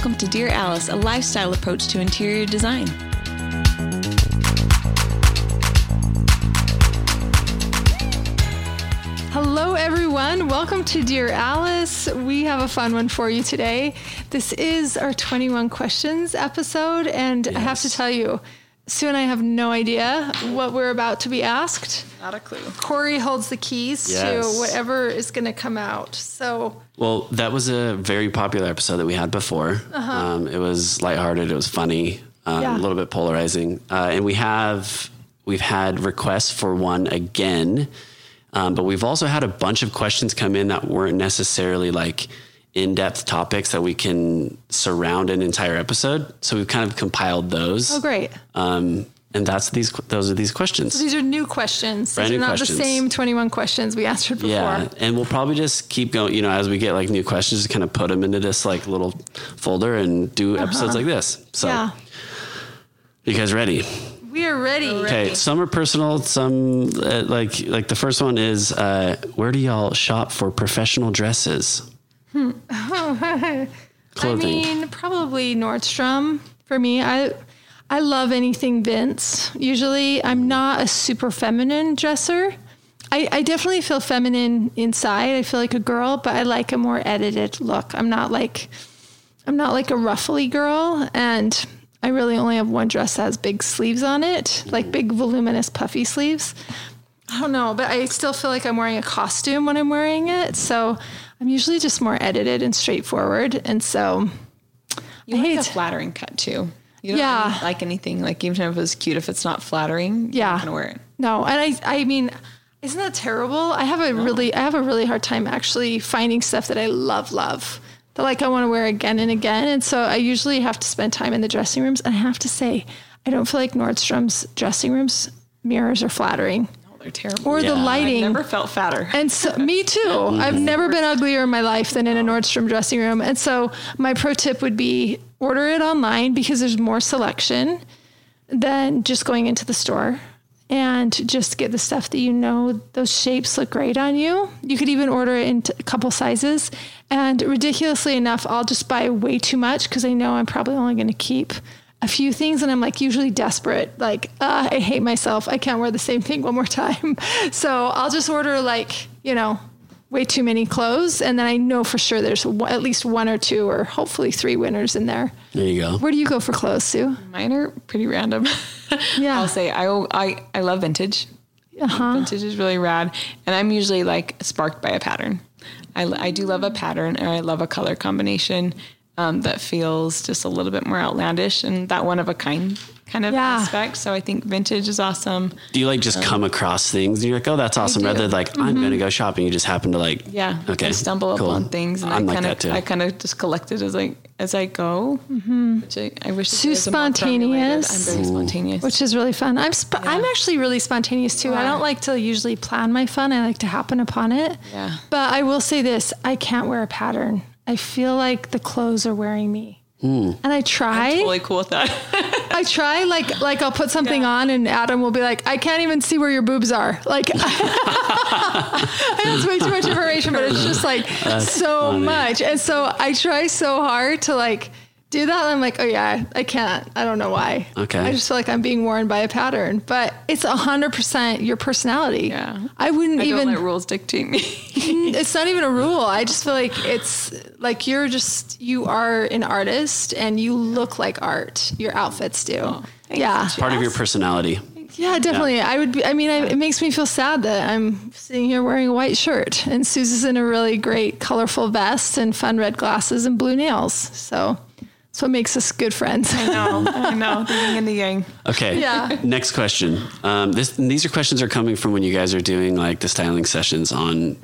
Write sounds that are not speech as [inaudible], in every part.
welcome to Dear Alice, a lifestyle approach to interior design. Hello, everyone. Welcome to Dear Alice. We have a fun one for you today. This is our 21 questions episode, and I have to tell you, Sue and I have no idea what we're about to be asked. Not a clue. Corey holds the keys Yes. to whatever is going to come out. So, Well, that was a very popular episode that we had before. Um, it was lighthearted. It was funny, um, Uh-huh. Yeah. a little bit polarizing, uh, and we have we've had requests for one again, um, but we've also had a bunch of questions come in that weren't necessarily like in-depth topics that we can surround an entire episode. So we've kind of compiled those. oh, great. Um, and that's these. Those are these questions. These are new questions. Brand These are not questions. the same 21 questions we answered before. Yeah, and we'll probably just keep going. You know, as we get like new questions, just kind of put them into this like little folder and do episodes like this. So, Uh-huh. Yeah. you guys ready? We are ready. Okay, some are personal. Some uh, like like the first one is uh, where do y'all shop for professional dresses? I Clothing. mean, probably Nordstrom for me. I I love anything Vince. Usually, I'm not a super feminine dresser. I, I definitely feel feminine inside. I feel like a girl, but I like a more edited look. I'm not like I'm not like a ruffly girl, and I really only have one dress that has big sleeves on it, like big voluminous puffy sleeves. I don't know, but I still feel like I'm wearing a costume when I'm wearing it. So I'm usually just more edited and straightforward. And so You I like hate- a flattering cut too. You don't Yeah. really like anything like even if it's cute, if it's not flattering, you're Yeah. not gonna wear it. no, and I I mean, isn't that terrible? I have a really I have a really hard time actually finding stuff that I love love. That like I want to wear again and again. And so I usually have to spend time in the dressing rooms. And I have to say, I don't feel like Nordstrom's dressing rooms mirrors are flattering. They're terrible. Or the Yeah. lighting. Never felt fatter. And so, me too. [laughs] Mm-hmm. I've never been uglier in my life than in a Nordstrom dressing room. And so, my pro tip would be order it online because there's more selection than just going into the store and just get the stuff that you know those shapes look great on you. You could even order it in t- a couple sizes. And ridiculously enough, I'll just buy way too much because I know I'm probably only going to keep a few things and I'm like usually desperate. Like, uh, I hate myself. I can't wear the same thing one more time. [laughs] So I'll just order like, you know, way too many clothes. And then I know for sure there's one, at least one or two or hopefully three winners in there. There you go. Where do you go for clothes, Sue? Mine are pretty random. [laughs] Yeah. I'll say I I I love vintage. Uh-huh. Vintage is really rad, and I'm usually like sparked by a pattern. I, I do love a pattern, or I love a color combination um, that feels just a little bit more outlandish and that one of a kind kind of Yeah. aspect. So I think vintage is awesome. Do you like just um, come across things and you're like, oh, that's awesome, rather than like I'm mm-hmm. going to go shopping. You just happen to like, Yeah, okay, I stumble cool. upon things, and I'm I like kind that too. I kind of just collect it as I as I go. Mm-hmm. Which I, I wish Too there was a more formulated- spontaneous. I'm very spontaneous. which is really fun. I'm sp- I'm actually really spontaneous too. I don't like to usually plan my fun. I like to happen upon it. Yeah. But I will say this: I can't wear a pattern. I feel like the clothes are wearing me. Hmm. And I try. I'm totally cool with that. [laughs] I try like like I'll put something on and Adam will be like, I can't even see where your boobs are. Like [laughs] that's way too much information, but it's just like so funny. much. And so I try so hard to like do that. I'm like, oh yeah, I can't. I don't know why. Okay. I just feel like I'm being worn by a pattern. But it's hundred percent your personality. Yeah. I wouldn't I even don't let rules dictate me. it's not even a rule. I just feel like it's like you're just you are an artist and you look like art. Your outfits do. Oh, yeah. It's part of your personality. Yeah, definitely. I would be I mean, I, it makes me feel sad that I'm sitting here wearing a white shirt and Susan's in a really great colorful vest and fun red glasses and blue nails. So that's what makes us good friends. I know. I know. The yin and the yang. Okay. Yeah. Next question. Um, this, these are questions are coming from when you guys are doing like the styling sessions on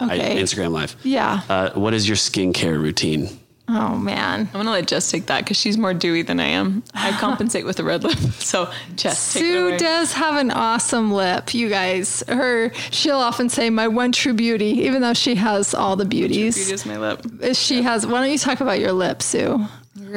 I- Okay. Instagram Live. Yeah. Uh, what is your skincare routine? Oh man. I'm gonna let Jess take that because she's more dewy than I am. I [laughs] compensate with a red lip. [laughs] So Jess, take it Sue away. does have an awesome lip, you guys. Her she'll often say my one true beauty, even though she has all the beauties. Beauty is my lip. She has why don't you talk about your lip, Sue?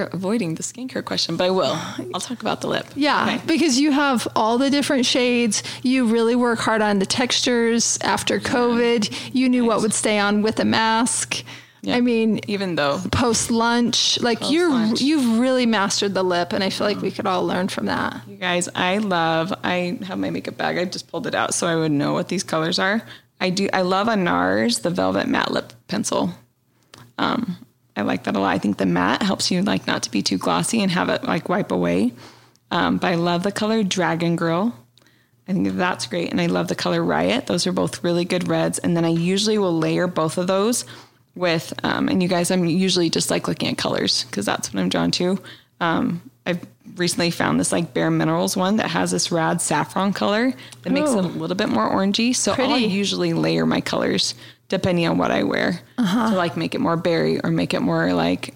Avoiding the skincare question, but I will. I'll talk about the lip. Yeah, Okay. because you have all the different shades. You really work hard on the textures after COVID. You knew what would stay on with a mask. Yeah. I mean, Even though post lunch, like you're lunch. you've really mastered the lip, and I feel like we could all learn from that. You guys, I love. I have my makeup bag. I just pulled it out so I would know what these colors are. I do. I love a NARS, the Velvet Matte Lip Pencil. Um, I like that a lot. I think the matte helps you like not to be too glossy and have it like wipe away. Um, but I love the color Dragon Girl. I think that's great, and I love the color Riot. Those are both really good reds. And then I usually will layer both of those with. Um, and you guys, I'm usually just like looking at colors because that's what I'm drawn to. Um, I've recently found this like Bare Minerals one that has this rad saffron color that makes it a Oh. little bit more orangey. So I'll usually layer my colors depending on what I wear Uh-huh. to like make it more berry or make it more like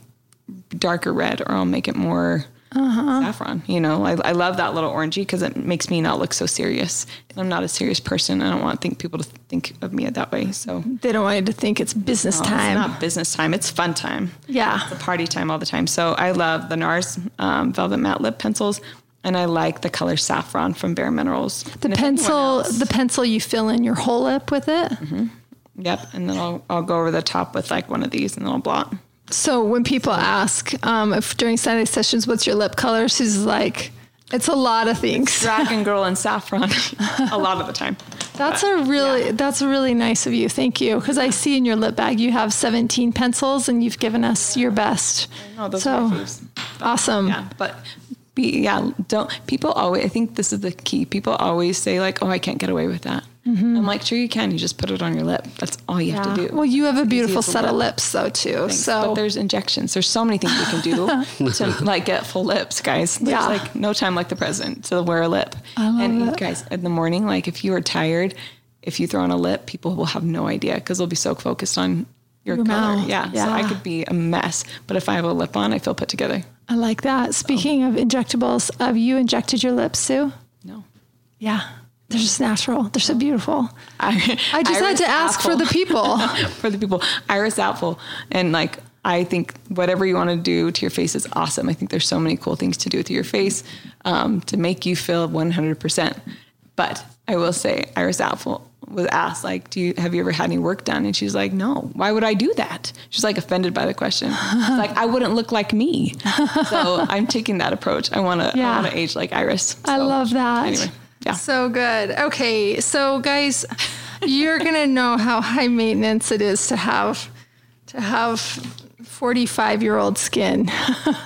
darker red or I'll make it more Uh-huh. saffron. You know, I, I love that little orangey because it makes me not look so serious. I'm not a serious person. I don't want to think people to think of me that way. So They don't want you to think it's business No, time. It's not business time. It's fun time. Yeah. It's a party time all the time. So I love the NARS um, Velvet Matte Lip Pencils. And I like the color saffron from Bare Minerals. the pencil, the pencil, you fill in your whole lip with it. Yep. And then I'll, I'll go over the top with like one of these and then I'll blot. So when people ask um, if during Saturday sessions, what's your lip color? She's like, it's a lot of things. Dragon Girl and saffron a lot of the time. [laughs] That's a really that's really nice of you. Thank you. Because I see in your lip bag you have 17 pencils and you've given us your best. No, those so are awesome. Yeah, but be yeah. Don't people always? I think this is the key. People always say like, "Oh, I can't get away with that." Mm-hmm. I'm like, "Sure, you can. You just put it on your lip. That's all you have to do." Well, you have a beautiful set of lips though too. Thanks. So but there's injections. There's so many things you can do [laughs] to like get full lips, guys. There's Yeah. like no time like the present to wear a lip. I and you guys, in the morning, like if you are tired, if you throw on a lip, people will have no idea because they'll be so focused on your, Your color. mouth. Yeah. So I could be a mess, but if I have a lip on, I feel put together. I like that. Speaking of injectables, have you injected your lips, Sue? No. Yeah. They're just natural. They're so beautiful. I, I just had to ask for the people. [laughs] for the people. Iris Apfel. And like, I think whatever you want to do to your face is awesome. I think there's so many cool things to do with your face um, to make you feel 100%. But I will say, Iris Apfel was asked, like, do you have you ever had any work done? And she's like, no. Why would I do that? She's like offended by the question. She's like, I wouldn't look like me. So [laughs] I'm taking that approach. I want to. Yeah. I want to age like Iris. I love that. Anyway, yeah. So good. Okay. So guys, you're going [laughs] to know how high maintenance it is to have to have 45 year old skin.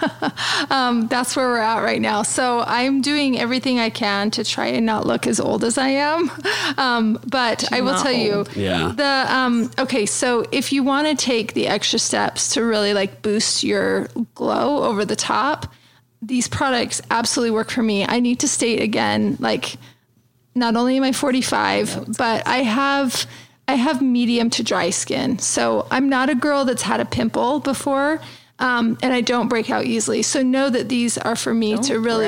[laughs] um, that's where we're at right now. So I'm doing everything I can to try and not look as old as I am. [laughs] Um, but I will tell you. Yeah. the um, okay. So if you want to take the extra steps to really like boost your glow over the top, these products absolutely work for me. I need to state again, like not only am I 45, but I have I have medium to dry skin. So I'm not a girl that's had a pimple before. Um, and I don't break out easily. So know that these are for me to really.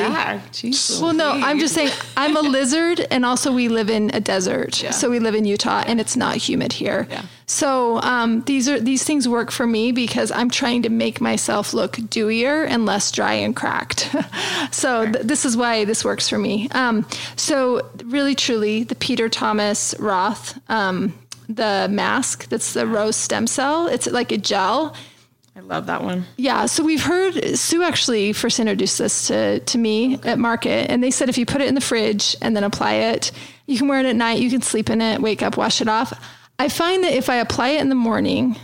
Jeez well, no, I'm just saying I'm a [laughs] lizard, and also we live in a desert. Yeah. So we live in Utah, and it's not humid here. Yeah. So um, these are these things work for me because I'm trying to make myself look dewier and less dry and cracked. [laughs] so th- this is why this works for me. Um, so really, truly, the Peter Thomas Roth, um, the mask that's the rose stem cell. It's like a gel. I love that one. Yeah, so we've heard Sue actually first introduced this to, to me at market, and they said if you put it in the fridge and then apply it, you can wear it at night, you can sleep in it, wake up, wash it off. I find that if I apply it in the morning,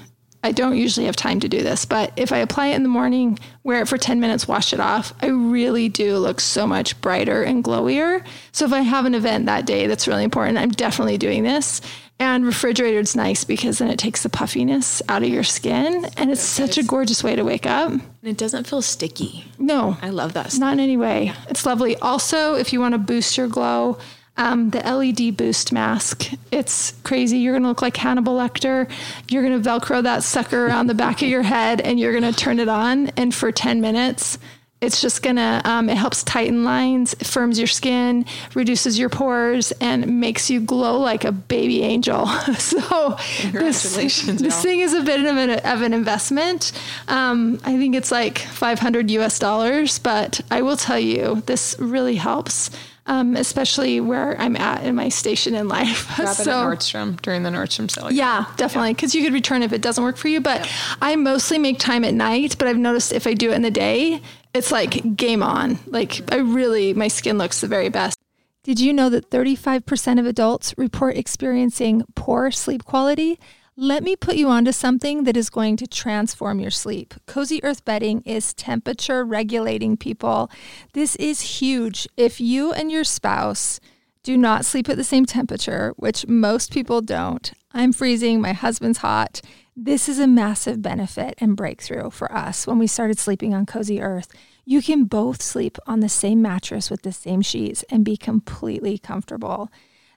I don't usually have time to do this, but if I apply it in the morning, wear it for 10 minutes, wash it off, I really do look so much brighter and glowier. So if I have an event that day that's really important, I'm definitely doing this. And refrigerated refrigerator's nice because then it takes the puffiness out of your skin. And it's such a gorgeous way to wake up. And it doesn't feel sticky. No, I love that. Stuff. not in any way. It's lovely. Also, if you want to boost your glow, um, the LED boost mask. It's crazy. You're going to look like Hannibal Lecter. You're going to Velcro that sucker around the back of your head and you're going to turn it on. And for 10 minutes, It's just gonna, um, it helps tighten lines, firms your skin, reduces your pores, and makes you glow like a baby angel. [laughs] so this, this thing is a bit of an, of an investment. Um, I think it's like 500 US dollars, but I will tell you, this really helps. Um, especially where I'm at in my station in life. [laughs] Grab so, it at Nordstrom during the Nordstrom sale. Yeah, definitely, because yeah. you could return if it doesn't work for you. But yeah. I mostly make time at night. But I've noticed if I do it in the day, it's like game on. Like I really, my skin looks the very best. Did you know that 35% of adults report experiencing poor sleep quality? Let me put you onto something that is going to transform your sleep. Cozy Earth bedding is temperature regulating, people. This is huge. If you and your spouse do not sleep at the same temperature, which most people don't, I'm freezing, my husband's hot this is a massive benefit and breakthrough for us when we started sleeping on Cozy Earth. You can both sleep on the same mattress with the same sheets and be completely comfortable.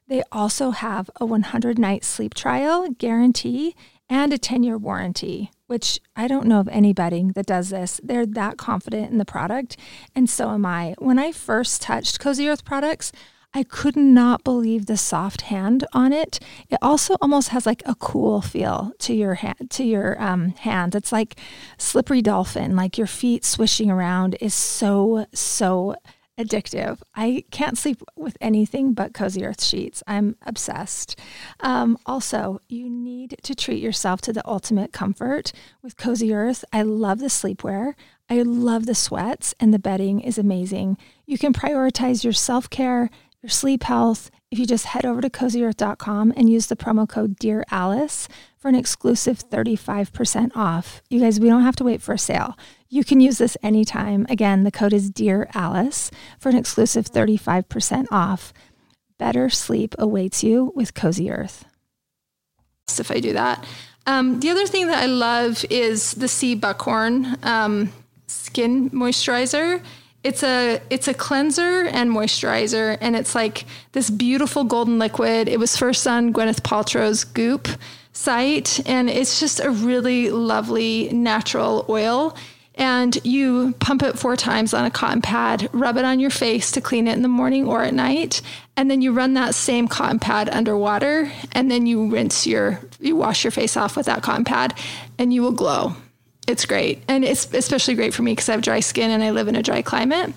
They also have a 100 night sleep trial guarantee and a 10 year warranty, which I don't know of any bedding that does this. They're that confident in the product, and so am I. When I first touched Cozy Earth products, I could not believe the soft hand on it. It also almost has like a cool feel to your hand. To your um, hand, it's like slippery dolphin. Like your feet swishing around is so so addictive. I can't sleep with anything but Cozy Earth sheets. I'm obsessed. Um, also, you need to treat yourself to the ultimate comfort with Cozy Earth. I love the sleepwear. I love the sweats, and the bedding is amazing. You can prioritize your self care your sleep health if you just head over to cozyearth.com and use the promo code Dear Alice for an exclusive 35% off. You guys, we don't have to wait for a sale. You can use this anytime. Again, the code is Dear Alice for an exclusive 35% off. Better sleep awaits you with Cozy Earth. If I do that. Um, the other thing that I love is the Sea Buckhorn um, skin moisturizer it's a it's a cleanser and moisturizer and it's like this beautiful golden liquid. It was first on gwyneth paltrow's goop site and it's just a really lovely natural oil. And you pump it four times on a cotton pad rub it on your face to clean it in the morning or at night and then you run that same cotton pad under water and then you rinse your you wash your face off with that cotton pad and you will glow it's great. And it's especially great for me because I have dry skin and I live in a dry climate.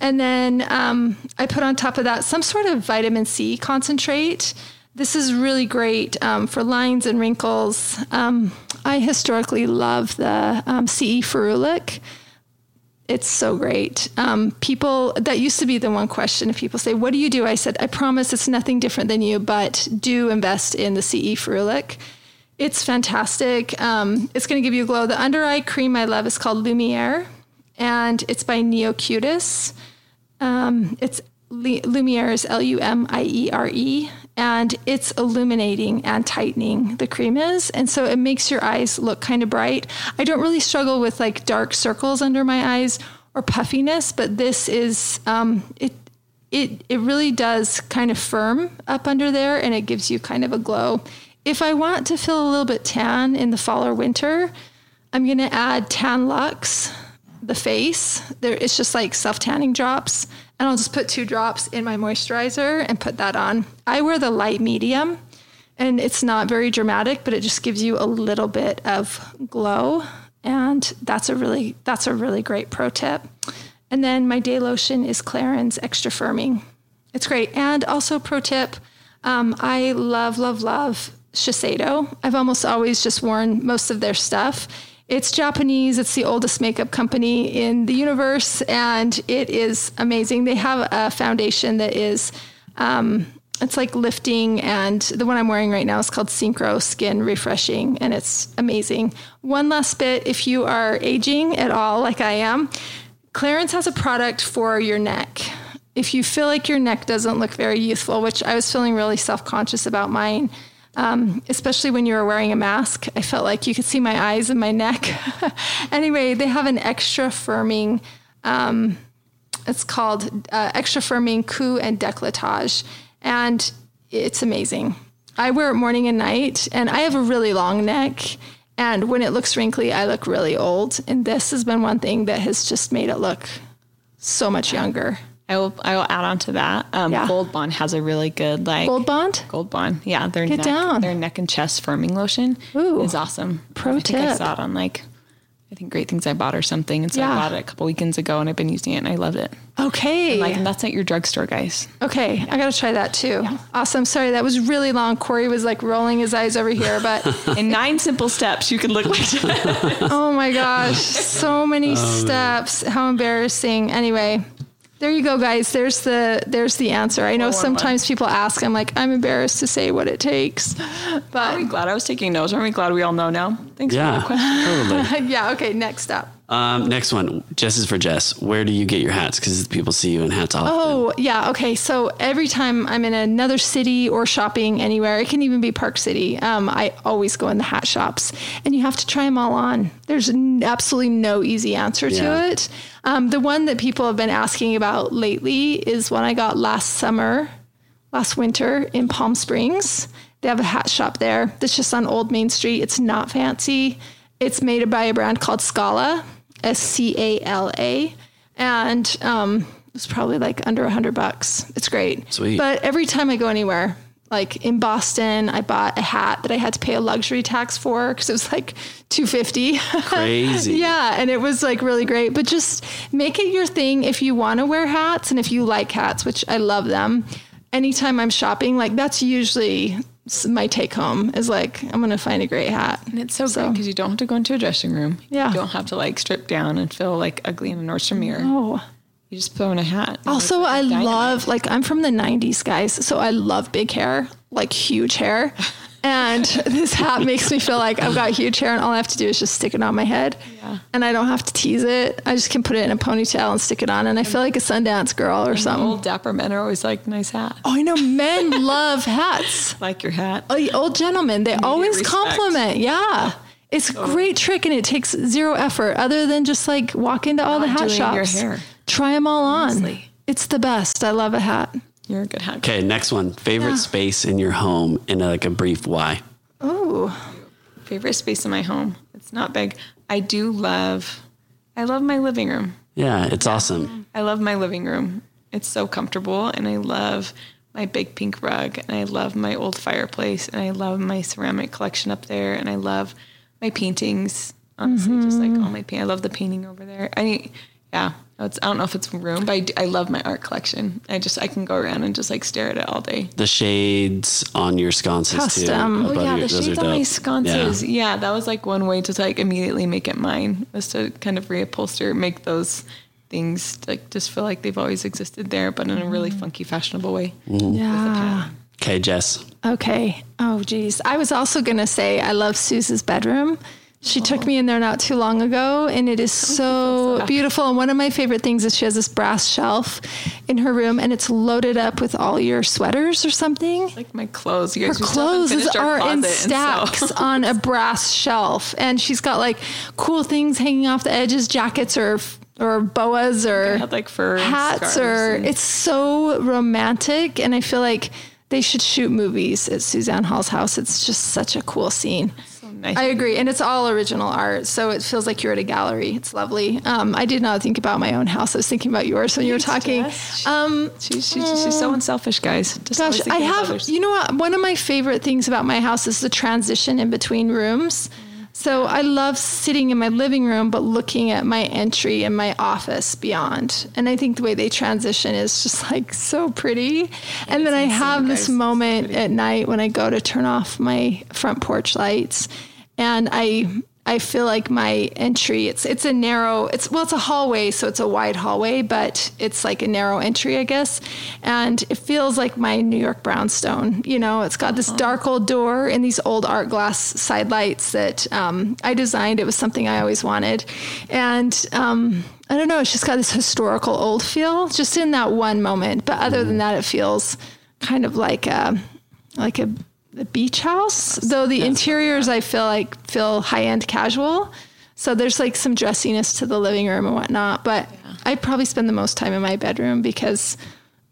And then um, I put on top of that some sort of vitamin C concentrate. This is really great um, for lines and wrinkles. Um, I historically love the um, CE ferulic. It's so great. Um, people, that used to be the one question. If people say, What do you do? I said, I promise it's nothing different than you, but do invest in the CE ferulic it's fantastic. Um, it's going to give you a glow. The under eye cream I love is called Lumiere, and it's by Neocutis. Um, it's Lumiere is L U M I E R E, and it's illuminating and tightening. The cream is, and so it makes your eyes look kind of bright. I don't really struggle with like dark circles under my eyes or puffiness, but this is um, it. It it really does kind of firm up under there, and it gives you kind of a glow. If I want to feel a little bit tan in the fall or winter, I'm going to add Tan-Luxe, the face. There, it's just like self tanning drops, and I'll just put two drops in my moisturizer and put that on. I wear the light medium, and it's not very dramatic, but it just gives you a little bit of glow, and that's a really that's a really great pro tip. And then my day lotion is Clarins Extra Firming. It's great, and also pro tip. Um, I love, love, love Shiseido. I've almost always just worn most of their stuff. It's Japanese. It's the oldest makeup company in the universe, and it is amazing. They have a foundation that is, um, it's like lifting, and the one I'm wearing right now is called Synchro Skin Refreshing, and it's amazing. One last bit if you are aging at all, like I am, Clarins has a product for your neck. If you feel like your neck doesn't look very youthful, which I was feeling really self conscious about mine um, especially when you were wearing a mask. I felt like you could see my eyes and my neck. [laughs] anyway, they have an extra firming. Um, it's called uh, extra firming coup and décolletage, and it's amazing. I wear it morning and night, and I have a really long neck. And when it looks wrinkly, I look really old. And this has been one thing that has just made it look so much younger. I will. I will add on to that. Um, Yeah. Gold Bond has a really good like Gold Bond? Gold Bond. Yeah, their Get neck, down. their neck and chest firming lotion Ooh. is awesome. Pro I think I saw it on like, I think Great Things I Bought or something, and so Yeah. I bought it a couple weekends ago, and I've been using it, and I loved it. Okay. Like, and that's at your drugstore, guys. Okay, I gotta try that too. Awesome. Sorry, that was really long. Corey was like rolling his eyes over here, but [laughs] In nine simple steps, you can look like [laughs] that. oh my gosh, so many steps. How embarrassing. Anyway, there you go, guys. There's the there's the answer. I know Four, one, one. sometimes people ask. I'm like, I'm embarrassed to say what it takes, But I'm glad I was taking notes? Aren't we glad we all know now? Thanks for Yeah, the question. totally. [laughs] yeah. Okay, next up. Um, next one, Jess is for Jess. Where do you get your hats? Because people see you in hats often. Oh, yeah. Okay. So every time I'm in another city or shopping anywhere, it can even be Park City, um, I always go in the hat shops and you have to try them all on. There's absolutely no easy answer to Yeah. it. Um, the one that people have been asking about lately is one I got last summer, last winter in Palm Springs. They have a hat shop there that's just on Old Main Street. It's not fancy. It's made by a brand called Scala, S C A L A, and um, it's probably like under a hundred bucks. It's great. Sweet. But every time I go anywhere, like in Boston, I bought a hat that I had to pay a luxury tax for because it was like two fifty. Crazy. [laughs] Yeah, and it was like really great. But just make it your thing if you want to wear hats and if you like hats, which I love them. Anytime I'm shopping, like that's usually my take home is like I'm gonna find a great hat. And it's so, So- great because you don't have to go into a dressing room. Yeah. You don't have to like strip down and feel like ugly in a Nordstrom mirror. Oh. You just throw in a hat. Also, like I dynamite. love like I'm from the '90s, guys, so I love big hair, like huge hair. [laughs] And [laughs] this hat makes me feel like I've got huge hair, and all I have to do is just stick it on my head, Yeah. and I don't have to tease it. I just can put it in a ponytail and stick it on, and I feel like a Sundance girl or something. Old dapper men are always like, nice hat. Oh, I know men [laughs] love hats. Like your hat. Oh, old gentlemen, they always respect. compliment. Yeah. It's a great trick and it takes zero effort other than just like walk into all the hat shops. Try them all on. Honestly. It's the best. I love a hat. You're a good hat. Okay, next one. Favorite Yeah. space in your home and like a brief why. Oh, Favorite space in my home. It's not big. I do love, I love my living room. Yeah, it's awesome. I love my living room. It's so comfortable, and I love my big pink rug, and I love my old fireplace, and I love my ceramic collection up there, and I love my paintings. Honestly, just like all mm-hmm. my paint. I love the painting over there. I yeah. It's, I don't know if it's room, but I, do- I love my art collection. I just I can go around and just like stare at it all day. The shades on your sconces Custom. too. Oh, yeah, your- the shades on my sconces. Yeah. Yeah. that was like one way to like immediately make it mine was to kind of reupholster, make those things like just feel like they've always existed there, but in a really mm-hmm. funky, fashionable way. Mm-hmm. yeah. Okay, Jess. Okay. Oh, geez. I was also going to say I love Suze's bedroom. She took me in there not too long ago, and it is so beautiful. And one of my favorite things is she has this brass shelf in her room, and it's loaded up with all your sweaters or something. Like my clothes, you her guys we clothes are in and so- stacks [laughs] on a brass shelf, and she's got like cool things hanging off the edges, jackets or or boas or had, like, fur hats or and- it's so romantic, and I feel like they should shoot movies at Suzanne Hall's house. It's just such a cool scene. Nice. I agree, and it's all original art, so it feels like you're at a gallery. It's lovely. Um, I did not think about my own house. I was thinking about yours when you were talking. Um, She's, she's, she's so unselfish, guys. Just Gosh, I have, others. you know what? One of my favorite things about my house is the transition in between rooms. So I love sitting in my living room, but looking at my entry and my office beyond. And I think the way they transition is just like so pretty. And then I have this so moment pretty. at night when I go to turn off my front porch lights and I I feel like my entry it's it's a narrow it's well it's a hallway so it's a wide hallway but it's like a narrow entry I guess. And it feels like my New York brownstone you know? It's got this dark old door and these old art glass side lights that um, I designed. It was something I always wanted. And um, I don't know it's just got this historical old feel just in that one moment. But other than that it feels kind of like a like a, a beach house though the interiors i feel like feel high-end casual so there's like some dressiness to the living room and whatnot but i probably spend the most time in my bedroom because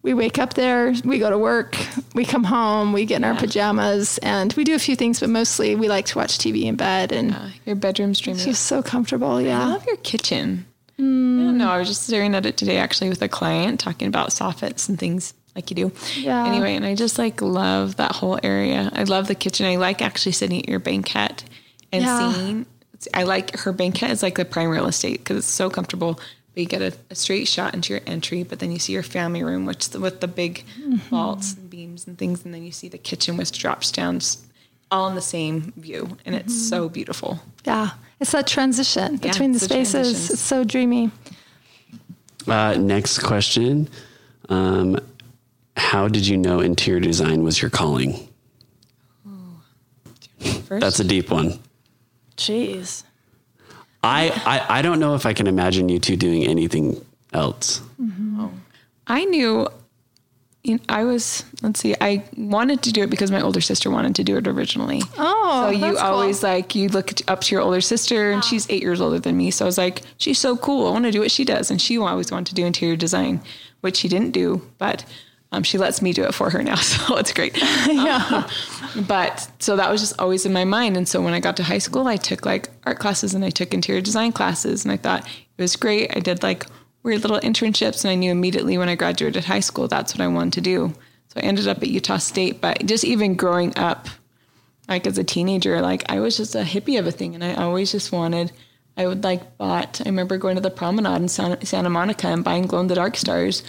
we wake up there, we go to work, we come home, we get in our pajamas, and we do a few things, but mostly we like to watch TV in bed. And Uh, your bedroom's dreamy. she's so comfortable. Yeah, I Yeah. love your kitchen. I don't know. I was just staring at it today actually with a client talking about soffits and things like you do. Yeah. Anyway, and I just like love that whole area. I love the kitchen. I like actually sitting at your banquette and Yeah. seeing. I like her banquette is like the prime real estate because it's so comfortable. But you get a, a straight shot into your entry, but then you see your family room, which the, with the big vaults and beams and things, and then you see the kitchen which drops down, all in the same view, and it's so beautiful. Yeah. It's that transition between the the spaces. It's so dreamy. Uh, next question. Um, how did you know interior design was your calling? First, That's a deep one. Jeez. I, I, I don't know if I can imagine you two doing anything else. Oh, I knew you know, I was, let's see, I wanted to do it because my older sister wanted to do it originally. Oh, so you that's cool. always like, you look up to your older sister and she's eight years older than me. So I was like, she's so cool. I want to do what she does. And she always wanted to do interior design, which she didn't do, but um, she lets me do it for her now. [laughs] So it's great. [laughs] yeah. But so that was just always in my mind. And so when I got to high school, I took like art classes and I took interior design classes. And I thought it was great. I did like weird little internships. And I knew immediately when I graduated high school, that's what I wanted to do. So I ended up at Utah State. But just even growing up, like as a teenager, like I was just a hippie of a thing. And I always just wanted, I would like bought, I remember going to the promenade in Santa, Santa Monica and buying glow in the dark stars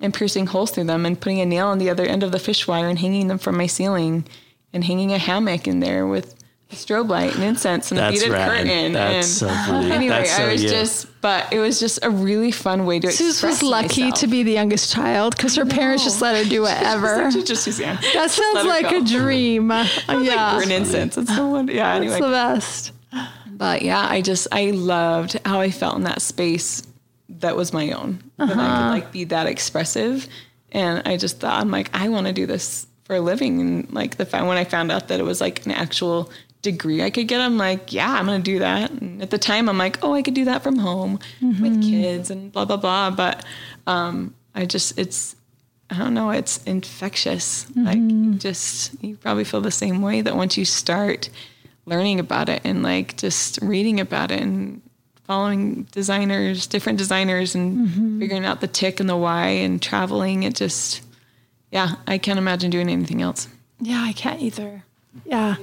and piercing holes through them and putting a nail on the other end of the fish wire and hanging them from my ceiling and hanging a hammock in there with a strobe light and incense and a beaded rad. curtain. That's and so [laughs] funny. Anyway, That's so I was you. just, but it was just a really fun way to Suze express was lucky myself. to be the youngest child because her parents just let her do whatever. [laughs] She just, yeah. That sounds like go. a dream. [laughs] yeah. Burn incense. It's so wonderful. Yeah. It's Anyway, the best. But yeah, I just I loved how I felt in that space that was my own. That I could uh-huh. like be that expressive. And I just thought I'm like, I want to do this for a living. And like the fact when I found out that it was like an actual degree I could get, I'm like, yeah, I'm gonna do that. And at the time I'm like, oh, I could do that from home with mm-hmm. kids and blah blah blah. But um I just it's I don't know, it's infectious. Like mm-hmm. just you probably feel the same way that once you start learning about it and like just reading about it and following designers, different designers and figuring out the tick and the why and traveling, it just yeah, I can't imagine doing anything else. Yeah, I can't either. Yeah.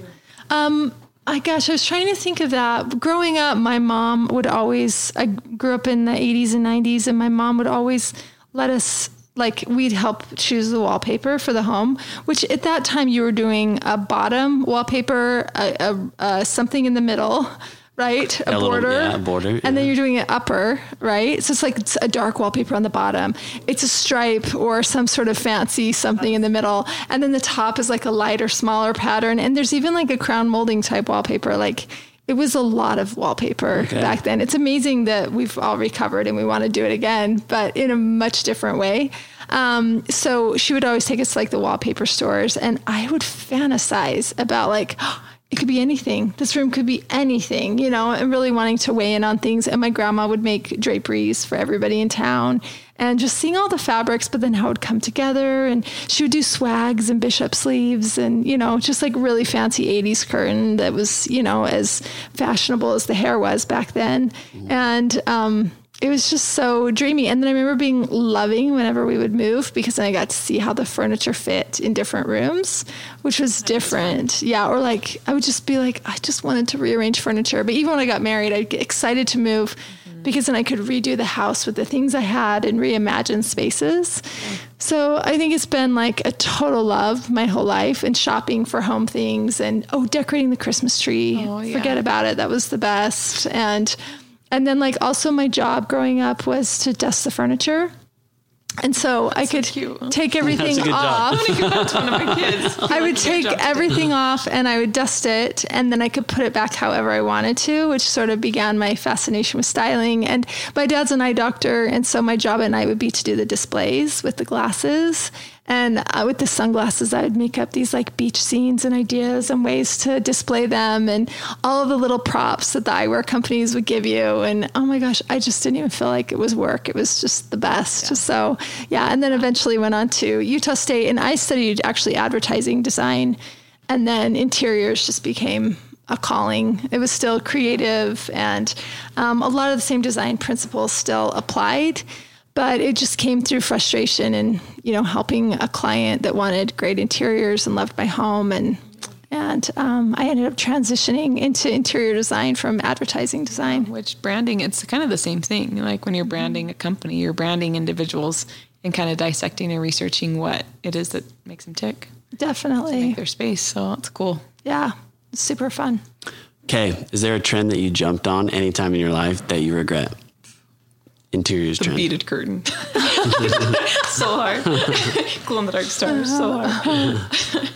Um, I gosh, I was trying to think of that. Growing up, my mom would always, I grew up in the 80s and 90s, and my mom would always let us, like, we'd help choose the wallpaper for the home, which at that time you were doing a bottom wallpaper, a, a, a something in the middle. Right, a, A little- border, yeah, a border, and then you're doing it upper, right? So it's like it's a dark wallpaper on the bottom. It's a stripe or some sort of fancy something in the middle, and then the top is like a lighter, smaller pattern. And there's even like a crown molding type wallpaper. Like it was a lot of wallpaper back then. It's amazing that we've all recovered and we want to do it again, but in a much different way. Um, so she would always take us to like the wallpaper stores, and I would fantasize about like. It could be anything. This room could be anything, you know, and really wanting to weigh in on things. And my grandma would make draperies for everybody in town and just seeing all the fabrics, but then how it would come together. And she would do swags and bishop sleeves and, you know, just like really fancy 80s curtain that was, you know, as fashionable as the hair was back then. And, um, it was just so dreamy. And then I remember being loving whenever we would move because then I got to see how the furniture fit in different rooms, which was different. Yeah. Or like, I would just be like, I just wanted to rearrange furniture. But even when I got married, I'd get excited to move because then I could redo the house with the things I had and reimagine spaces. So I think it's been like a total love my whole life and shopping for home things and, oh, decorating the Christmas tree. Oh, yeah. Forget about it. That was the best. And, and then like also my job growing up was to dust the furniture. And so I could cute. take everything good job. off. Give that to one of my kids. [laughs] I would take everything off and I would dust it and then I could put it back however I wanted to, which sort of began my fascination with styling. And my dad's an eye doctor, and so my job at night would be to do the displays with the glasses. And uh, with the sunglasses, I would make up these like beach scenes and ideas and ways to display them and all of the little props that the eyewear companies would give you. And oh my gosh, I just didn't even feel like it was work. It was just the best. Yeah. So, yeah. And then eventually went on to Utah State and I studied actually advertising design. And then interiors just became a calling. It was still creative, and um, a lot of the same design principles still applied but it just came through frustration and you know helping a client that wanted great interiors and loved my home and and um, I ended up transitioning into interior design from advertising design. Which branding, it's kind of the same thing. Like when you're branding a company, you're branding individuals and kind of dissecting and researching what it is that makes them tick. Definitely. their space. So it's cool. Yeah, super fun. Okay. Is there a trend that you jumped on anytime in your life that you regret? Interiors the trend. beaded curtain. [laughs] so hard. [laughs] Glow in the dark stars. So hard.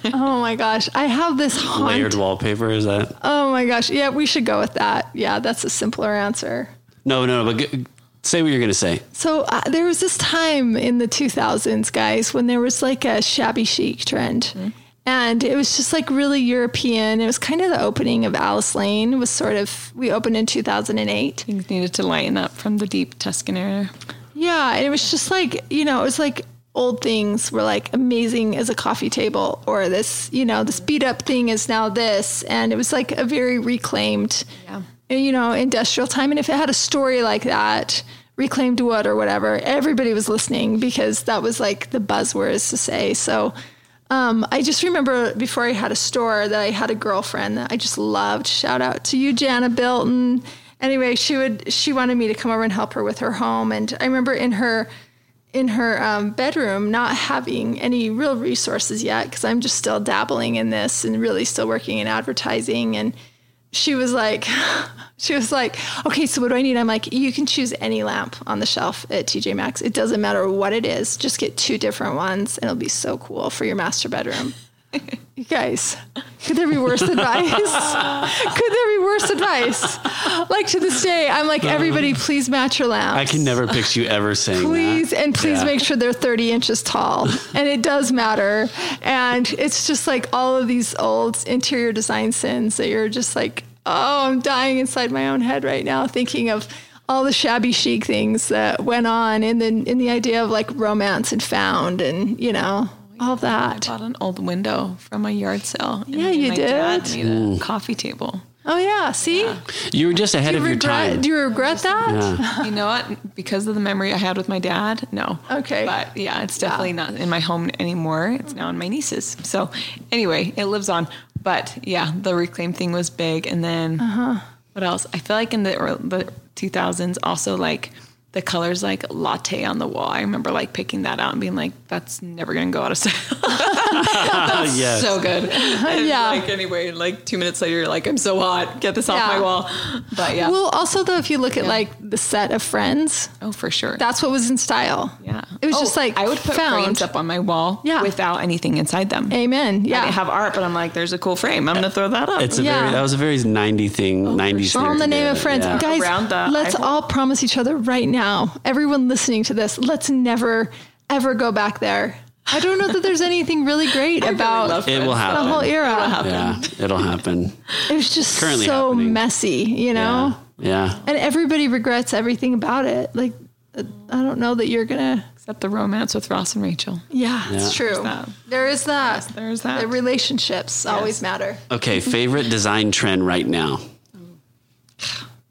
[laughs] oh my gosh. I have this haunt. layered wallpaper. Is that? Oh my gosh. Yeah, we should go with that. Yeah, that's a simpler answer. No, no, but g- say what you're going to say. So uh, there was this time in the 2000s, guys, when there was like a shabby chic trend. Mm-hmm and it was just like really European. It was kind of the opening of Alice Lane. It was sort of we opened in 2008. Things needed to lighten up from the deep Tuscan era. Yeah, and it was just like you know, it was like old things were like amazing as a coffee table, or this you know this beat up thing is now this, and it was like a very reclaimed, yeah. you know, industrial time. And if it had a story like that, reclaimed wood or whatever, everybody was listening because that was like the buzzwords to say. So um, I just remember before I had a store that I had a girlfriend that I just loved. Shout out to you, Jana Bilton. Anyway, she would she wanted me to come over and help her with her home, and I remember in her in her um, bedroom not having any real resources yet because I'm just still dabbling in this and really still working in advertising and she was like, [laughs] she was like, okay, so what do I need? I'm like, you can choose any lamp on the shelf at TJ Maxx. It doesn't matter what it is. Just get two different ones, and it'll be so cool for your master bedroom. [laughs] you guys, could there be worse advice? [laughs] could there be worse advice? Like to this day, I'm like, everybody, um, please match your lamps. I can never picture you ever saying please, that. and please yeah. make sure they're 30 inches tall. [laughs] and it does matter. And it's just like all of these old interior design sins that you're just like, oh, I'm dying inside my own head right now, thinking of all the shabby chic things that went on in the in the idea of like romance and found and you know all that. I bought an old window from a yard sale. Yeah, you did. Dad made a coffee table. Oh yeah, see, yeah. you were just ahead of regret, your time. Do you regret that? Yeah. [laughs] you know what? Because of the memory I had with my dad, no. Okay, but yeah, it's definitely yeah. not in my home anymore. It's now in my niece's. So anyway, it lives on. But yeah, the reclaim thing was big, and then uh-huh. what else? I feel like in the the 2000s, also like the colors like latte on the wall. I remember like picking that out and being like, that's never gonna go out of style. [laughs] that's [laughs] yes. so good. [laughs] And yeah. Like anyway, like two minutes later, you're like, I'm so hot. Get this yeah. off my wall. But yeah. Well, also though, if you look at yeah. like the set of Friends, oh for sure, that's what was in style. Yeah. It was oh, just like I would put found. frames up on my wall. Yeah. Without anything inside them. Amen. Yeah. I have art, but I'm like, there's a cool frame. I'm gonna throw that up. It's a yeah. very that was a very 90 thing. Oh, 90s. Sure. All in the name of Friends, guys. let's all promise each other right now, everyone listening to this, let's never ever go back there. I don't know that there's anything really great [laughs] about really it will happen. the whole era. It'll happen. Yeah, it'll happen. It was just Currently so happening. messy, you know? Yeah. yeah. And everybody regrets everything about it. Like, I don't know that you're going to. Except the romance with Ross and Rachel. Yeah, yeah. it's true. That. There is that. Yes, there is that. The relationships yes. always matter. Okay, favorite design trend right now?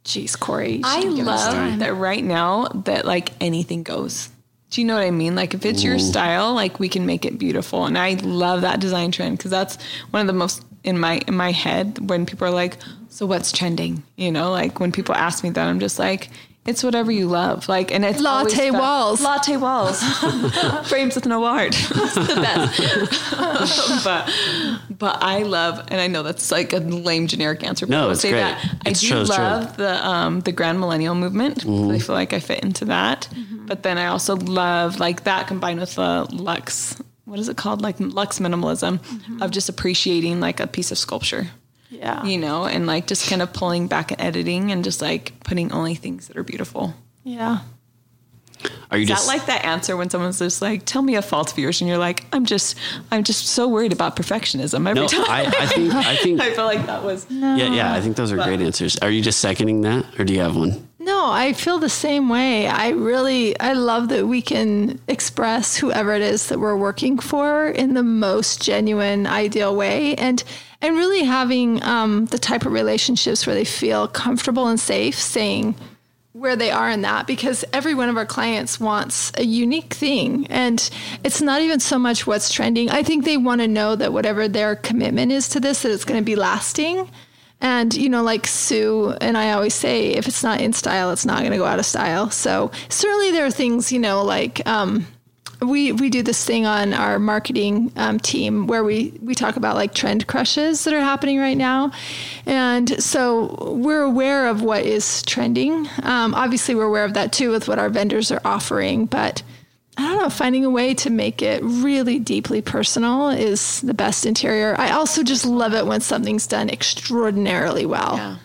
Jeez, Corey. I love that right now that like anything goes. Do you know what I mean? Like if it's Ooh. your style, like we can make it beautiful. And I love that design trend because that's one of the most in my in my head when people are like, "So what's trending?" You know, like when people ask me that, I'm just like, it's whatever you love. Like, and it's latte walls, latte walls, [laughs] frames with no art. [laughs] [laughs] it's the best. but, but I love, and I know that's like a lame generic answer. But no, I it's say great. That. I do true, love the um, the grand millennial movement. Mm-hmm. I feel like I fit into that. Mm-hmm. But then I also love like that combined with the Lux. What is it called? Like Lux minimalism mm-hmm. of just appreciating like a piece of sculpture. Yeah. You know, and like just kind of pulling back and editing and just like putting only things that are beautiful. Yeah. Are you Is just that like that answer when someone's just like, "Tell me a fault of yours," and you're like, "I'm just, I'm just so worried about perfectionism every no? time." I, I think I [laughs] think I feel like that was yeah yeah. I think those are great answers. Are you just seconding that, or do you have one? No, I feel the same way. I really, I love that we can express whoever it is that we're working for in the most genuine, ideal way, and and really having um, the type of relationships where they feel comfortable and safe saying where they are in that because every one of our clients wants a unique thing and it's not even so much what's trending i think they want to know that whatever their commitment is to this that it's going to be lasting and you know like sue and i always say if it's not in style it's not going to go out of style so certainly there are things you know like um, we we do this thing on our marketing um, team where we we talk about like trend crushes that are happening right now, and so we're aware of what is trending. Um, obviously, we're aware of that too with what our vendors are offering, but. I don't know, finding a way to make it really deeply personal is the best interior. I also just love it when something's done extraordinarily well. Yeah.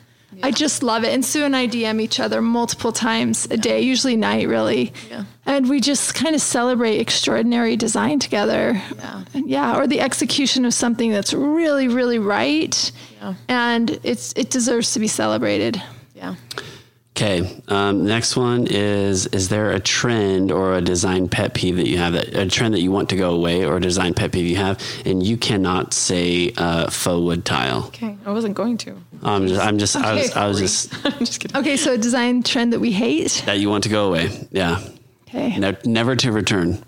I just love it. And Sue and I DM each other multiple times a day, usually night, really. Yeah. And we just kind of celebrate extraordinary design together. Yeah. Yeah. Or the execution of something that's really, really right. Yeah. And it's it deserves to be celebrated. yeah. Okay. Um, next one is: Is there a trend or a design pet peeve that you have? That, a trend that you want to go away, or a design pet peeve you have, and you cannot say uh, faux wood tile. Okay, I wasn't going to. I'm just. I'm just. I was. Okay. I was just [laughs] I'm just kidding. Okay, so a design trend that we hate. that you want to go away. Yeah. Okay. No, never to return.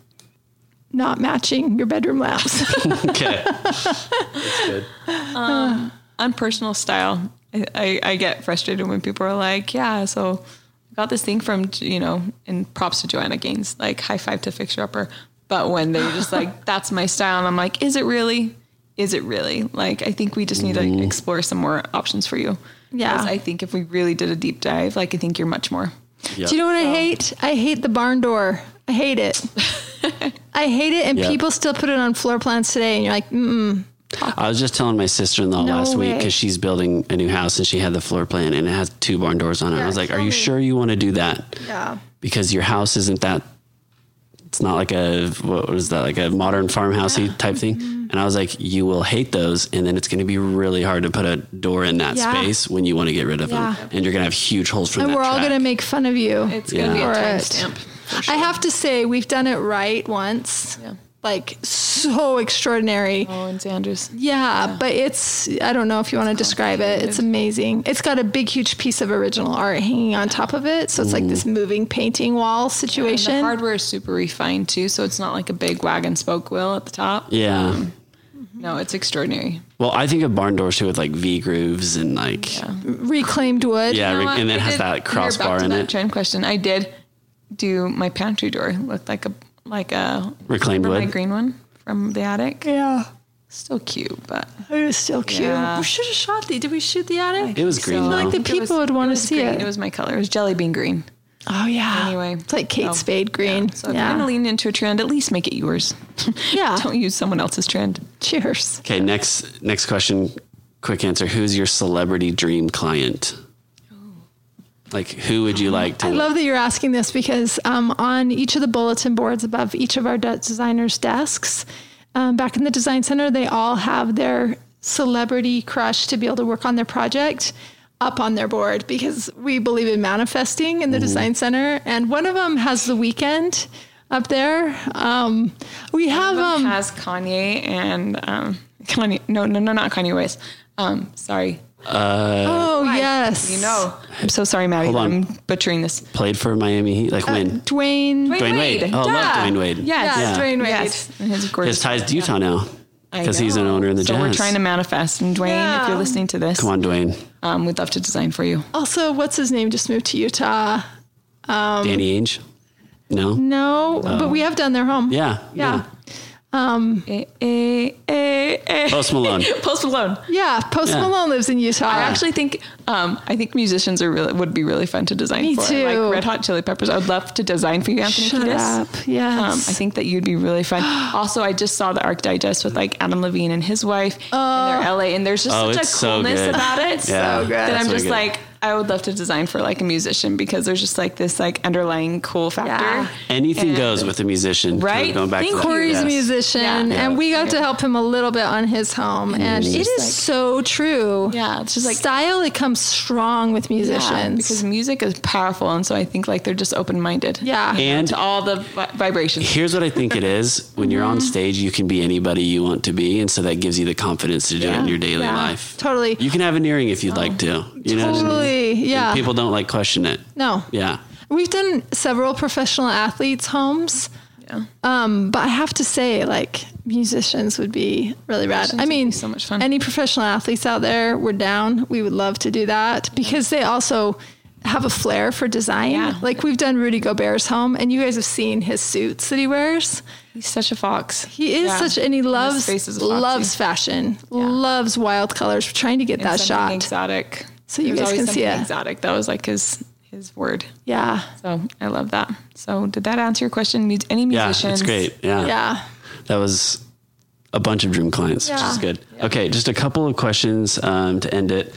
Not matching your bedroom lamps. [laughs] Okay. [laughs] That's good. on personal style, I, I, I get frustrated when people are like, yeah, so I got this thing from, you know, and props to Joanna Gaines, like high five to Fixer Upper. But when they're just like, [laughs] that's my style, and I'm like, is it really? Is it really? Like, I think we just need to explore some more options for you. Yeah. 'Cause I think if we really did a deep dive, like, I think you're much more. Yep. Do you know what I hate? I hate the barn door. I hate it. [laughs] I hate it, and Yeah. people still put it on floor plans today, and you're like, mm, I was just telling my sister in law No last week because she's building a new house and she had the floor plan and it has two barn doors on it. I was like, "Are you me. sure you want to do that?" yeah. Because your house isn't that. It's not like a what was that like a modern farmhousey type thing. Mm-hmm. And I was like, "You will hate those, and then it's going to be really hard to put a door in that Yeah. space when you want to get rid of Yeah. them, and you're going to have huge holes from And that we're all going to make fun of you. It's going to be a For it. timestamp. for I have to say, we've done it right once. Yeah. Like, so extraordinary. Oh, and Sanders. Yeah, but it's, I don't know if you want to describe it. It's amazing. It's got a big, huge piece of original art hanging on top of it. So it's like this moving painting wall And situation. the hardware is super refined too, so it's not like a big wagon spoke wheel at the top. yeah. Um, mm-hmm. No, it's extraordinary. Well, I think of barn doors too with like V grooves and like yeah, Reclaimed wood. re- know and then it has did- that you're back crossbar to in that it. Trend question. I did do my pantry door looked like a like a Reclaimed wood. my green one from the attic. Yeah. Still cute, but It was still cute. Yeah. We should have shot the. Did we shoot the attic? It was green So- like the people was- would want to see green. it. It was my color. It was jelly bean green. oh yeah. Anyway, it's like Kate so, Spade green. So if Yeah. you're gonna lean into a trend, at least make it yours. [laughs] Yeah. Don't use someone else's trend. Cheers. Okay, next next question. Quick answer. Who's your celebrity dream client? Like, who would you like to? I love that you're asking this because um, on each of the bulletin boards above each of our de- designers' desks, um, back in the design center, they all have their celebrity crush to be able to work on their project up on their board because we believe in manifesting in the design center. And one of them has the Weeknd up there. Um, we have One of them um, has Kanye and um, Kanye. No, no, no, not Kanye West. Um, sorry. Oh yes, You know, I'm so sorry, Maddie. Hold on. I'm butchering this. played for Miami Heat? Like when? Dwyane. Dwyane Wade. Oh, I love Dwyane Wade. Yes. Yeah, Dwyane Wade. Yes. His His gorgeous. ties to Utah now because he's an owner in the so Jazz. we're trying to manifest. And Dwyane, Yeah. if you're listening to this, Come on, Dwyane. Um, we'd love to design for you. Also, what's his name? Just moved to Utah. Um, Danny Ainge. No. No, but we have done their home. Yeah. Yeah. Eh, eh, eh, eh. Post Malone. [laughs] Post Malone. Yeah, Post Yeah. Malone lives in Utah. I actually think um, I think musicians are really would be really fun to design Me for. too. Like Red Hot Chili Peppers. I would love to design for you, Anthony Shut Kiedis. up. Yes. Um, I think that you'd be really fun. [gasps] also, I just saw the Arc Digest with like Adam Levine and his wife, and they're LA, and there's just Oh, such a it's so coolness about it. Yeah, So good. That I'm just good. like, I would love to design for like a musician because there's just like this like underlying cool factor. Yeah. Anything And- goes with a musician. Kind of Right? Going back Thank to that. Corey's a musician, Yeah. and we got to help him a little bit on his home, and it is like- so true. Yeah, it's just like style. It comes strong with yeah, musicians because music is powerful, and so I think like they're just open minded. Yeah. And to all the vi- vibrations. Here's what I think it is. When you're Mm-hmm. on stage, you can be anybody you want to be. And so that gives you the confidence to do it in your daily Yeah. life. Totally. You can have an earring if you'd like to. You know what I. And Yeah. People don't like question it. no. Yeah. We've done several professional athletes' homes. Yeah. Um, but I have to say, like musicians would be really rad. I mean, so much fun. any professional athletes out there, we're down. We would love to do that because they also have a flair for design. Yeah. Like we've done Rudy Gobert's home, and you guys have seen his suits that he wears. He's such a fox. He is Yeah. such, and he his loves face is a loves fashion, loves wild colors. We're trying to get And that something shot. exotic. So you guys can see something it. Exotic. That was like his his word. Yeah, So I love that. So did that answer your question? Mu- Any Yeah. musicians? It's great. Yeah. yeah. That was a bunch of dream clients, which is good. Okay. Just a couple of questions um, to end it.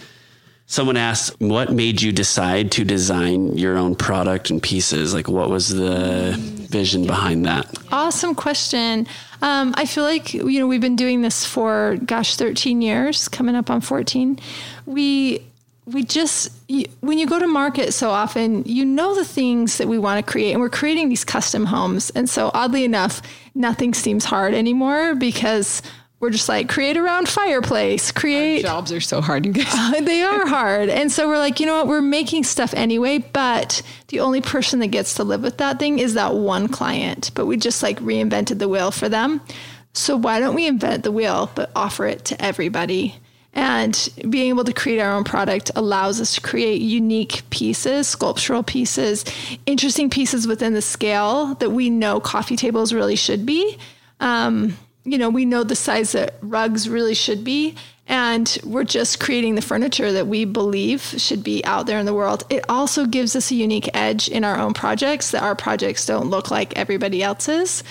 Someone asked, what made you decide to design your own product and pieces? Like, what was the vision behind that? Awesome question. Um, I feel like you know we've been doing this for gosh, thirteen years, coming up on fourteen. We we just when you go to market so often, you know the things that we want to create, and we're creating these custom homes. And so oddly enough, nothing seems hard anymore because we're just like create a round fireplace, create Jobs are so hard, you guys. [laughs] they are hard. And so we're like, you know what? We're making stuff anyway, but the only person that gets to live with that thing is that one client. But we just like reinvented the wheel for them. So why don't we invent the wheel, but offer it to everybody? And being able to create our own product allows us to create unique pieces, sculptural pieces, interesting pieces within the scale that we know coffee tables really should be. Um, you know, we know the size that rugs really should be. And we're just creating the furniture that we believe should be out there in the world. It also gives us a unique edge in our own projects that our projects don't look like everybody else's.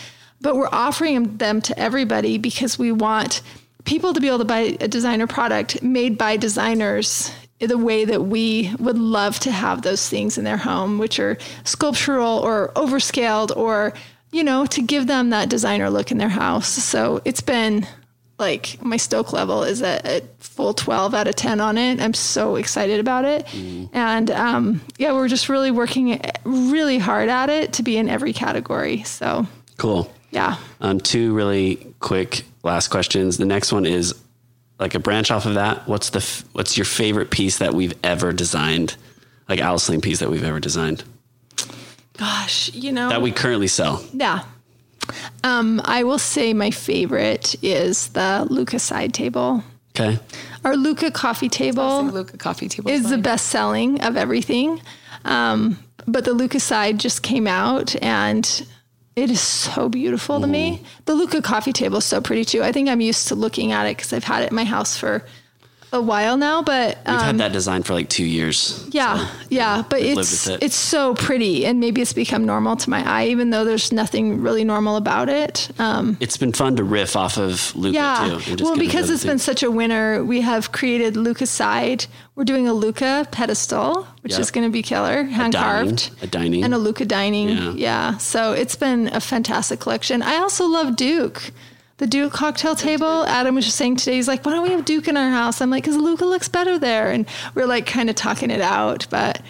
But we're offering them to everybody because we want people to be able to buy a designer product made by designers the way that we would love to have those things in their home, which are sculptural or overscaled or you know, to give them that designer look in their house. So it's been like my Stoke level is at a full 12 out of 10 on it. I'm so excited about it. And um, yeah, we're just really working really hard at it to be in every category. So Cool. yeah. Um, two really quick last questions. The next one is like a branch off of that. What's the f- what's your favorite piece that we've ever designed? Like Alice Lane piece that we've ever designed Gosh, you know. that we currently sell. Yeah. Um, I will say my favorite is the Luca side table. Okay. Our Luca coffee table Luca coffee table is the best selling of everything. Um, but the Luca side just came out and it is so beautiful to me. The Luca coffee table is so pretty too. I think I'm used to looking at it because I've had it in my house for a while now, but We've um, had that design for like two years. yeah, yeah, but it's it. it's so pretty, and maybe it's become normal to my eye, even though there's nothing really normal about it. Um, It's been fun to riff off of Luca yeah, too. well, because it's been such a winner, we have created Luca side. We're doing a Luca pedestal, which Yep. is going to be killer, hand carved, a dining. and a Luca dining. Yeah. Yeah. so it's been a fantastic collection. I also love Duke. The Duke cocktail table. Adam was just saying today, he's like, why don't we have Duke in our house? I'm like, because Luca looks better there. And we're like kind of talking it out. But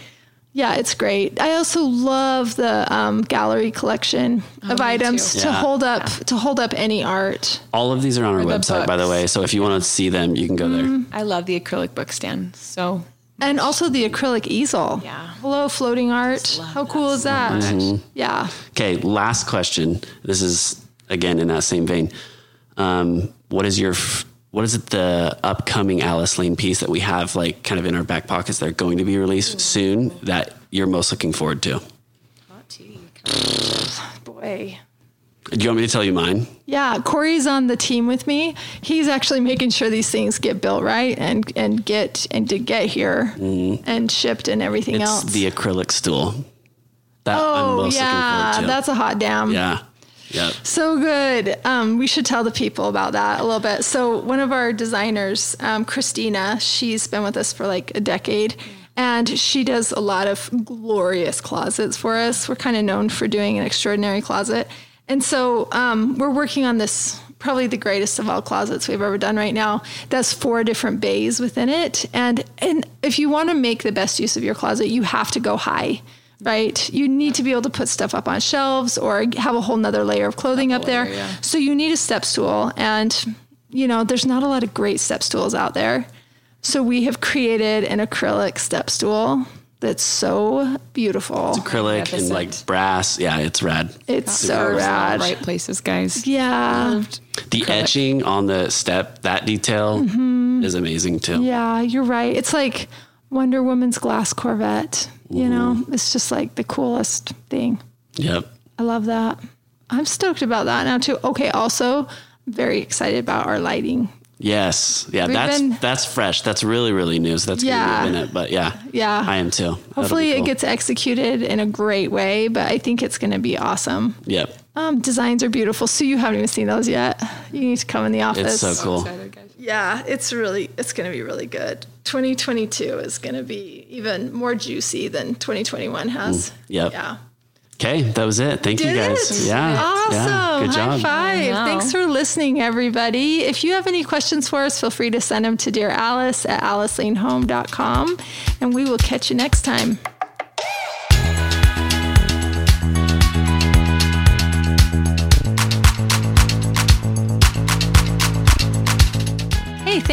yeah, it's great. I also love the um, gallery collection of me items too. to Yeah. hold up to hold up any art. All of these are on our the website, by the way. So if you want to see them, you can go Mm-hmm. there. I love the acrylic book stand. So And also the acrylic easel. Yeah. Hello, floating art. How cool that is so that? Mm-hmm. Yeah. Okay, last question. This is again in that same vein. Um, what is your f- what is it the upcoming Alice Lane piece that we have like kind of in our back pockets that are going to be released soon that you're most looking forward to? Hot tea, [sighs] Boy. Do you want me to tell you mine? Yeah, Corey's on the team with me. He's actually making sure these things get built right and and get and to get here and shipped and everything Mm-hmm. It's else. the acrylic stool. That I'm oh most yeah, looking forward to. that's a hot damn. yeah. Yep. So good. Um, we should tell the people about that a little bit. So one of our designers, um, Christina, she's been with us for like a decade, And she does a lot of glorious closets for us. We're kind of known for doing an extraordinary closet. And so um, we're working on this probably the greatest of all closets we've ever done right now. That's four different bays within it. And and if you want to make the best use of your closet, you have to go high. Right. You need to be able to put stuff up on shelves or have a whole nother layer of clothing up there. layer, yeah. So you need a step stool. And, you know, there's not a lot of great step stools out there. So we have created an acrylic step stool that's so beautiful. Acrylic and like brass. Yeah, it's rad. It's so Curves in rad. the Right places, guys. Yeah. The etching on the step, that detail is amazing too. Mm-hmm. Yeah, you're right. It's like Wonder Woman's glass Corvette. You know, it's just like the coolest thing. Yep. I love that. I'm stoked about that now too. Okay, also very excited about our lighting. Yes. Yeah, We've that's been- that's fresh. That's really, really new. So that's Yeah. gonna be in it. But yeah. Yeah. I am too. Hopefully cool. it gets executed in a great way, but I think it's going to be awesome. Yep. Um, designs are beautiful. So you haven't even seen those yet. You need to come in the office. It's so cool. Yeah, it's really it's going to be really good. 2022 is going to be even more juicy than 2021 has. yep. Yeah. Okay, that was it. Thank you guys. it? Yeah. Awesome. Yeah. Good High job. five. Wow. Thanks for listening, everybody. If you have any questions for us, feel free to send them to Dear Alice at alicelanehome.com and we will catch you next time.